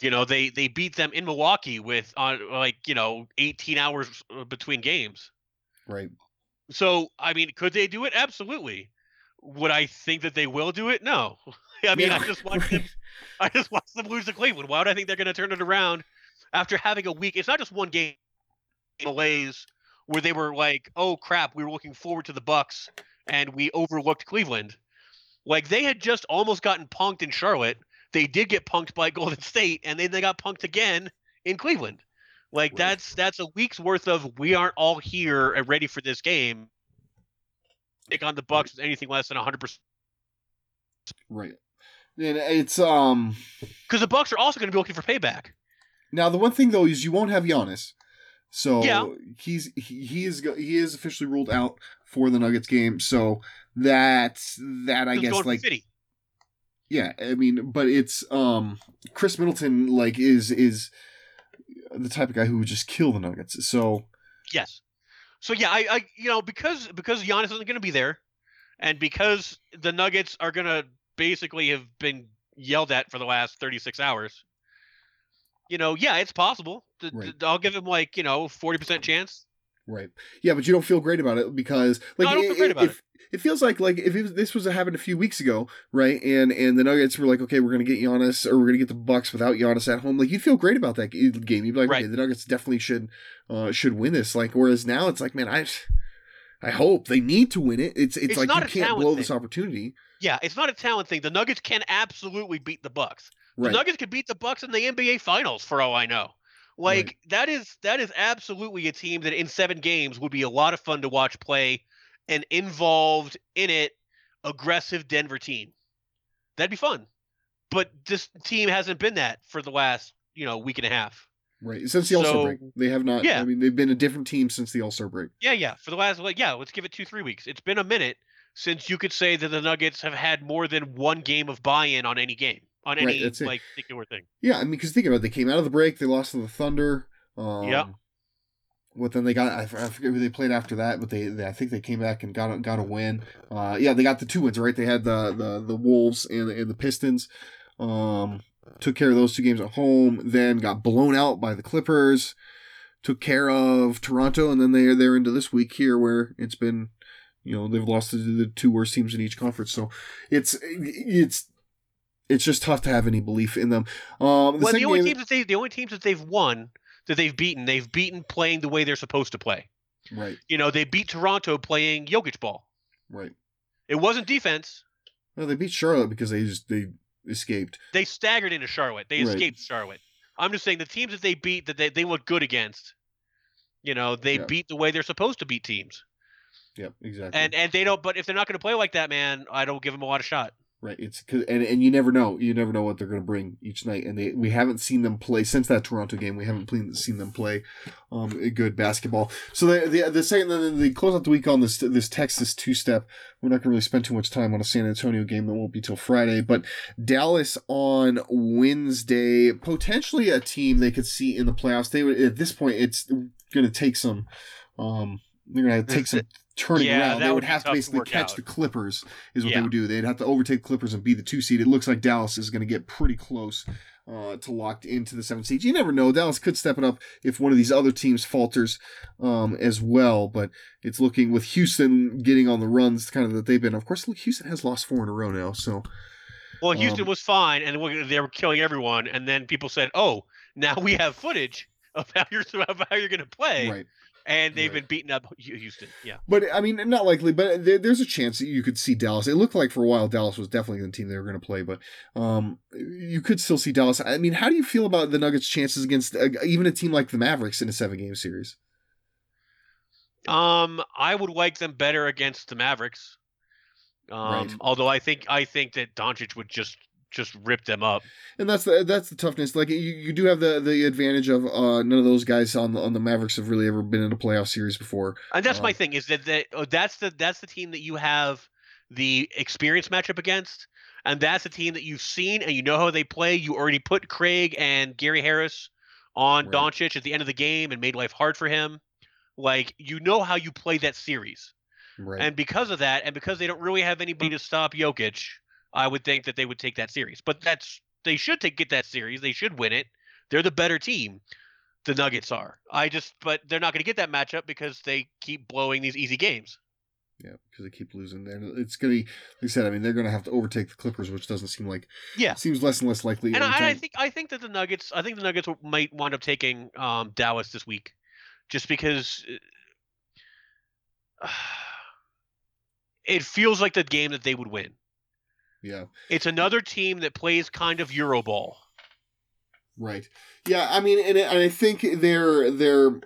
you know they they beat them in Milwaukee with on like you know 18 hours uh, between games. Right. So I mean, could they do it? Absolutely. Would I think that they will do it? No. I mean, I just watched them. I just watched them lose to Cleveland. Why would I think they're going to turn it around after having a week? It's not just one game malaise where they were like, "Oh crap, we were looking forward to the Bucks and we overlooked Cleveland." Like they had just almost gotten punked in Charlotte. They did get punked by Golden State, and then they got punked again in Cleveland. Like Right. that's that's a week's worth of we aren't all here and ready for this game. Take on the Bucks with anything less than 100. percent Right. And it's um because the Bucks are also going to be looking for payback. now the one thing though is you won't have Giannis, so Yeah. he's he, he is he is officially ruled out for the Nuggets game. So that's that I guess like yeah I mean but it's um Khris Middleton like is is the type of guy who would just kill the Nuggets. So Yes. So yeah, I, I you know because because Giannis isn't going to be there, and because the Nuggets are going to basically have been yelled at for the last 36 hours. You know, yeah, it's possible. Th- th- Right. I'll give him like you know 40% chance. Right. Yeah, but you don't feel great about it because like No, I don't feel it, great about it, it feels like like if it was, this was happened a few weeks ago, right? And and the Nuggets were like, okay, we're gonna get Giannis or we're gonna get the Bucks without Giannis at home. Like you'd feel great about that game. You'd be like, Right. okay, the Nuggets definitely should uh should win this. Like whereas now it's like, man, I I hope they need to win it. It's it's, It's like you can't blow thing. this opportunity. Yeah, it's not a talent thing. The Nuggets can absolutely beat the Bucks. The Nuggets could beat the Bucks in the NBA Finals for all I know. Like that is that is absolutely a team that in seven games would be a lot of fun to watch play, an involved in it, aggressive Denver team. That'd be fun. But this team hasn't been that for the last you know week and a half. Right. Since the All Star So- break. They have not Yeah. I mean they've been a different team since the All Star break. Yeah, yeah. For the last like yeah, let's give it two three weeks. It's been a minute since you could say that the Nuggets have had more than one game of buy-in on any game on Right, any like particular thing. Yeah, I mean, because think about it, they came out of the break, they lost to the Thunder. Um, Yep. What then they got? I, forget who they played after that, but they, they I think they came back and got a, got a win. Uh, yeah, they got the two wins right. They had the the, the Wolves and, and the Pistons. Um, took care of those two games at home. Then got blown out by the Clippers. Took care of Toronto, and then they they're into this week here where it's been, you know, they've lost to the two worst teams in each conference. So it's it's it's just tough to have any belief in them. Um, well, the only game- teams that they the only teams that they've won that they've beaten, they've beaten playing the way they're supposed to play. Right, You know, they beat Toronto playing Jokic ball. right. It wasn't defense. No, they beat Charlotte because they just they escaped. They staggered into Charlotte. They Right. escaped Charlotte. I'm just saying the teams that they beat that they, they look good against. You know, they Yeah. beat the way they're supposed to beat teams. Yep, exactly. And and they don't but if they're not going to play like that, man, I don't give them a lot of shot. Right, it's 'cause- and and you never know. You never know what they're going to bring each night. And they we haven't seen them play since that Toronto game. We haven't seen them play um good basketball. So the the the second then they close out the week on this this Texas two step. We're not going to really spend too much time on a San Antonio game that won't be till Friday, but Dallas on Wednesday, potentially a team they could see in the playoffs. They would at this point it's going to take some um they're going to take some turning Yeah, around. They would would have to tough to basically catch out. the Clippers is what they would do. They'd have to overtake the Clippers and be the two seed. It looks like Dallas is going to get pretty close uh, to locked into the seventh seed. You never know. Dallas could step it up if one of these other teams falters um, as well. But it's looking with Houston getting on the runs kind of that they've been. Of course, look, Houston has lost four in a row now. So Well, Houston Um, was fine, and they were killing everyone. And then people said, "Oh, now we have footage of how you're of how you're going to play," right. And they've Right. been beating up Houston. Yeah, But I mean, not likely. But there, there's a chance that you could see Dallas. It looked like for a while Dallas was definitely the team they were going to play. But um, you could still see Dallas. I mean, how do you feel about the Nuggets' chances against uh, even a team like the Mavericks in a seven game series? um, I would like them better against the Mavericks. Um, Right. although I think I think that Doncic would just just rip them up. And that's the that's the toughness. Like you, you do have the the advantage of uh, none of those guys on the on the Mavericks have really ever been in a playoff series before. And that's my Um, thing is that, that oh, that's the that's the team that you have the experience matchup against, and that's the team that you've seen and you know how they play. You already put Craig and Gary Harris on Right. Doncic at the end of the game and made life hard for him. Like you know how you play that series, Right. and because of that, and because they don't really have anybody to stop Jokic, I would think that they would take that series. But that's they should take get that series. They should win it. They're the better team. The Nuggets are. I just, but they're not going to get that matchup because they keep blowing these easy games. yeah, because they keep losing. And it's gonna be like I said. I mean, they're gonna have to overtake the Clippers, which doesn't seem like Yeah. seems less and less likely. And I, I think I think that the Nuggets I think the Nuggets might wind up taking um, Dallas this week, just because uh, it feels like the game that they would win. Yeah. It's another team that plays kind of Euroball. Right. Yeah, I mean, and, and I think they're they're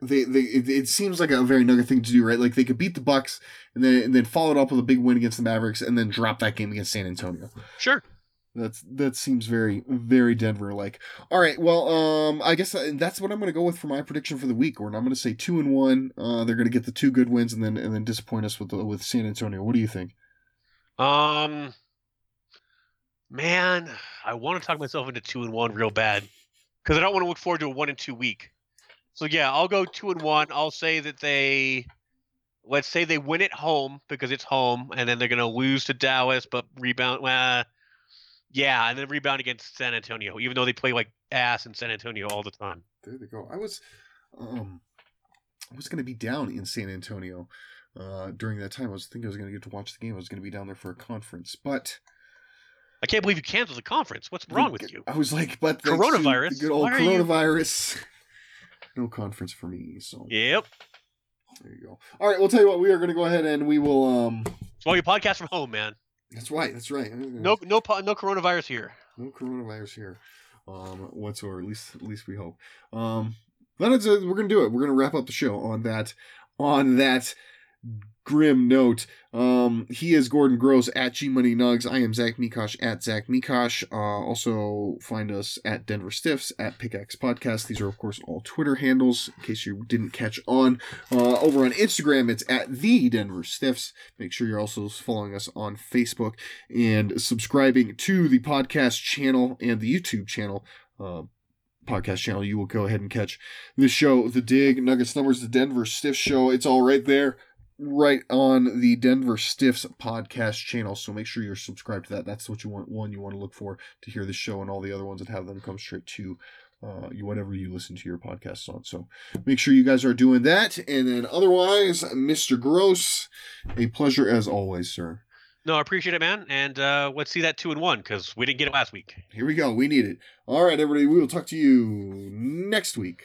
they they it, it seems like a very nugget thing to do, right? Like they could beat the Bucks and then and then follow it up with a big win against the Mavericks and then drop that game against San Antonio. Sure. That's that seems very very Denver like. All right, well, um, I guess that's what I'm going to go with for my prediction for the week. Or I'm going to say two and one. Uh, they're going to get the two good wins and then and then disappoint us with the, with San Antonio. What do you think? Um, man, I want to talk myself into two and one real bad because I don't want to look forward to a one and two week. So yeah, I'll go two and one. I'll say that they, let's say they win at home because it's home, and then they're gonna lose to Dallas, but rebound. Uh, yeah, and then rebound against San Antonio, even though they play like ass in San Antonio all the time. There they go. I was, um, I was to be down in San Antonio, uh, during that time. I was thinking I was going to get to watch the game. I was going to be down there for a conference, but I can't believe you canceled the conference. What's wrong with you? I was like, but Coronavirus? the good old you- coronavirus. No conference for me. So Yep. there you go. All right, we'll tell you what. We are going to go ahead and we will. Um, So your podcast from home, man. that's right. That's right. No, no, no coronavirus here. no coronavirus here um whatsoever at least at least we hope um that is uh, we're gonna do it we're gonna wrap up the show on that on that grim note. Um he is gordon gross at g money nugs. I am zach mikash at zach mikash. Uh also find us at denver stiffs at pickaxe podcast. These are of course all twitter handles in case you didn't catch on. Uh over on instagram it's at the denver stiffs. Make sure you're also following us on facebook and subscribing to the podcast channel and the YouTube channel. Uh, podcast channel, you will go ahead and catch the show, The Dig, Nuggets Numbers, the Denver Stiffs show. It's all right there, right on the Denver Stiffs podcast channel. So make sure you're subscribed to that. That's what you want. One you want to look for to hear the show and all the other ones that have them come straight to uh, you whatever you listen to your podcasts on. So make sure you guys are doing that. And then otherwise, Mr. Gross, a pleasure as always, sir. No, I appreciate it, man. And uh, let's see that two and one because we didn't get it last week. Here we go. We need it. All right, everybody. We will talk to you next week.